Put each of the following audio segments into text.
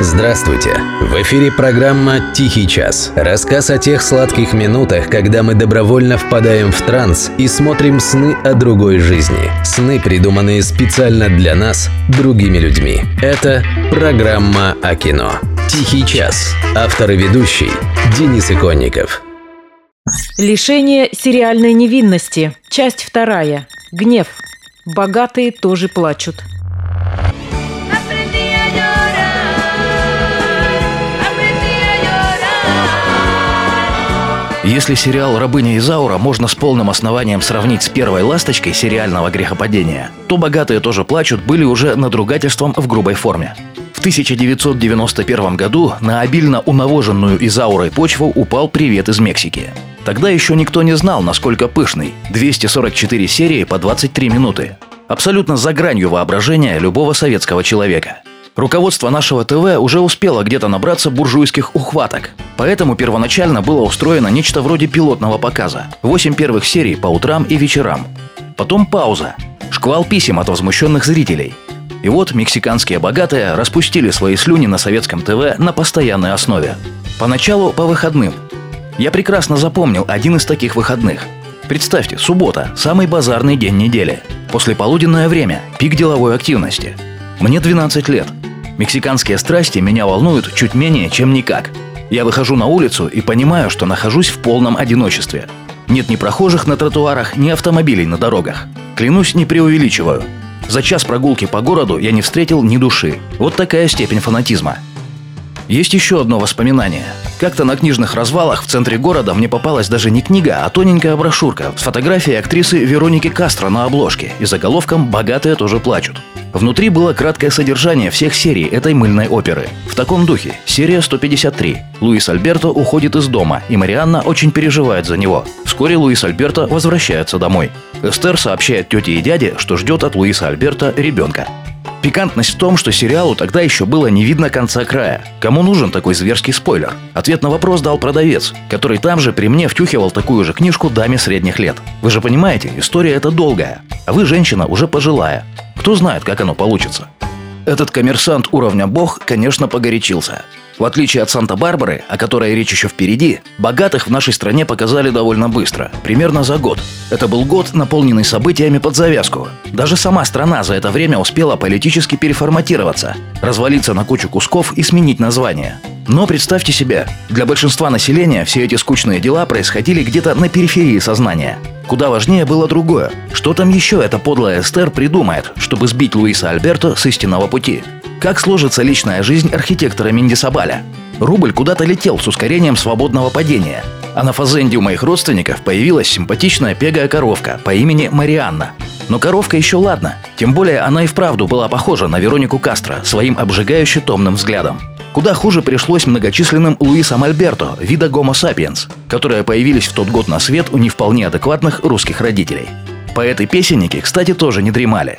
Здравствуйте! В эфире программа «Тихий час». Рассказ о тех сладких минутах, когда мы добровольно впадаем в транс и смотрим сны о другой жизни. Сны, придуманные специально для нас, другими людьми. Это программа о кино. «Тихий час». Автор и ведущий Денис Иконников. Лишение сериальной невинности. Часть вторая. Гнев. Богатые тоже плачут. Если сериал «Рабыня Изаура» можно с полным основанием сравнить с первой ласточкой сериального грехопадения, то «Богатые тоже плачут» были уже надругательством в грубой форме. В 1991 году на обильно унавоженную Изаурой почву упал привет из Мексики. Тогда еще никто не знал, насколько пышный – 244 серии по 23 минуты. Абсолютно за гранью воображения любого советского человека. Руководство нашего ТВ уже успело где-то набраться буржуйских ухваток. Поэтому первоначально было устроено нечто вроде пилотного показа. Восемь первых серий по утрам и вечерам. Потом пауза. Шквал писем от возмущенных зрителей. И вот мексиканские богатые распустили свои слюни на советском ТВ на постоянной основе. Поначалу по выходным. Я прекрасно запомнил один из таких выходных. Представьте, суббота, самый базарный день недели. Послеполуденное время, пик деловой активности. Мне 12 лет. Мексиканские страсти меня волнуют чуть менее, чем никак. Я выхожу на улицу и понимаю, что нахожусь в полном одиночестве. Нет ни прохожих на тротуарах, ни автомобилей на дорогах. Клянусь, не преувеличиваю. За час прогулки по городу я не встретил ни души. Вот такая степень фанатизма. Есть еще одно воспоминание. Как-то на книжных развалах в центре города мне попалась даже не книга, а тоненькая брошюрка с фотографией актрисы Вероники Кастро на обложке и заголовком «Богатые тоже плачут». Внутри было краткое содержание всех серий этой мыльной оперы. В таком духе. Серия 153. Луис Альберто уходит из дома, и Марианна очень переживает за него. Вскоре Луис Альберто возвращается домой. Эстер сообщает тете и дяде, что ждет от Луиса Альберто ребенка. Пикантность в том, что сериалу тогда еще было не видно конца края. Кому нужен такой зверский спойлер? Ответ на вопрос дал продавец, который там же при мне втюхивал такую же книжку даме средних лет. Вы же понимаете, история эта долгая, а вы женщина уже пожилая. Кто знает, как оно получится. Этот коммерсант уровня бог, конечно, погорячился. В отличие от Санта-Барбары, о которой речь еще впереди, богатых в нашей стране показали довольно быстро, примерно за год. Это был год, наполненный событиями под завязку. Даже сама страна за это время успела политически переформатироваться, развалиться на кучу кусков и сменить название. Но представьте себе, для большинства населения все эти скучные дела происходили где-то на периферии сознания. Куда важнее было другое. Что там еще эта подлая Эстер придумает, чтобы сбить Луиса Альберто с истинного пути? Как сложится личная жизнь архитектора Миндисабаля? Рубль куда-то летел с ускорением свободного падения. А на фазенде у моих родственников появилась симпатичная пегая коровка по имени Марианна. Но коровка еще ладно, тем более она и вправду была похожа на Веронику Кастро своим обжигающе томным взглядом. Куда хуже пришлось многочисленным Луисам Альберто, вида Homo sapiens, которые появились в тот год на свет у не вполне адекватных русских родителей. Поэты-песенники, кстати, тоже не дремали.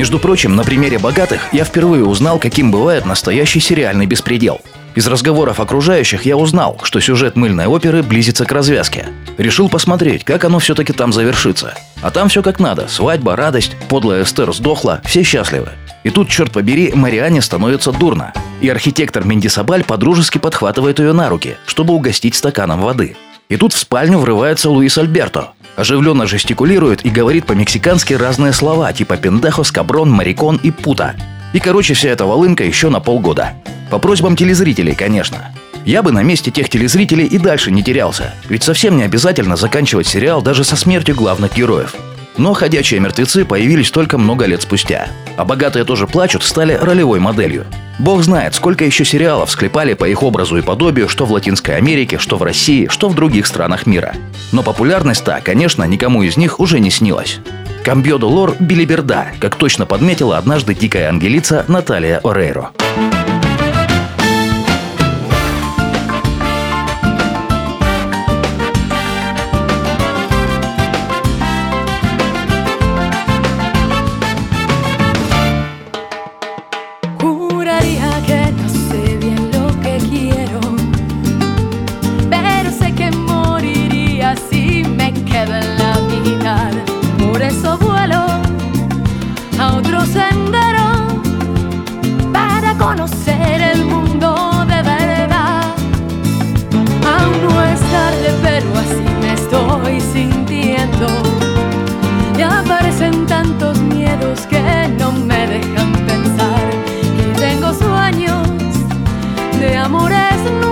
Между прочим, на примере богатых я впервые узнал, каким бывает настоящий сериальный беспредел. Из разговоров окружающих я узнал, что сюжет мыльной оперы близится к развязке. Решил посмотреть, как оно все-таки там завершится. А там все как надо. Свадьба, радость, подлая Эстер сдохла, все счастливы. И тут, черт побери, Мариане становится дурно. И архитектор Мендисабаль подружески подхватывает ее на руки, чтобы угостить стаканом воды. И тут в спальню врывается Луис Альберто. Оживленно жестикулирует и говорит по-мексикански разные слова, типа пендехо, скаброн, марикон и пута. И короче вся эта волынка еще на полгода. По просьбам телезрителей, конечно. Я бы на месте тех телезрителей и дальше не терялся, ведь совсем не обязательно заканчивать сериал даже со смертью главных героев. Но «Ходячие мертвецы» появились только много лет спустя. А «Богатые тоже плачут» стали ролевой моделью. Бог знает, сколько еще сериалов склепали по их образу и подобию, что в Латинской Америке, что в России, что в других странах мира. Но популярность та, конечно, никому из них уже не снилась. Камбьо Долор Билиберда, как точно подметила однажды дикая ангелица Наталья Орейро. i lograría que desnudo.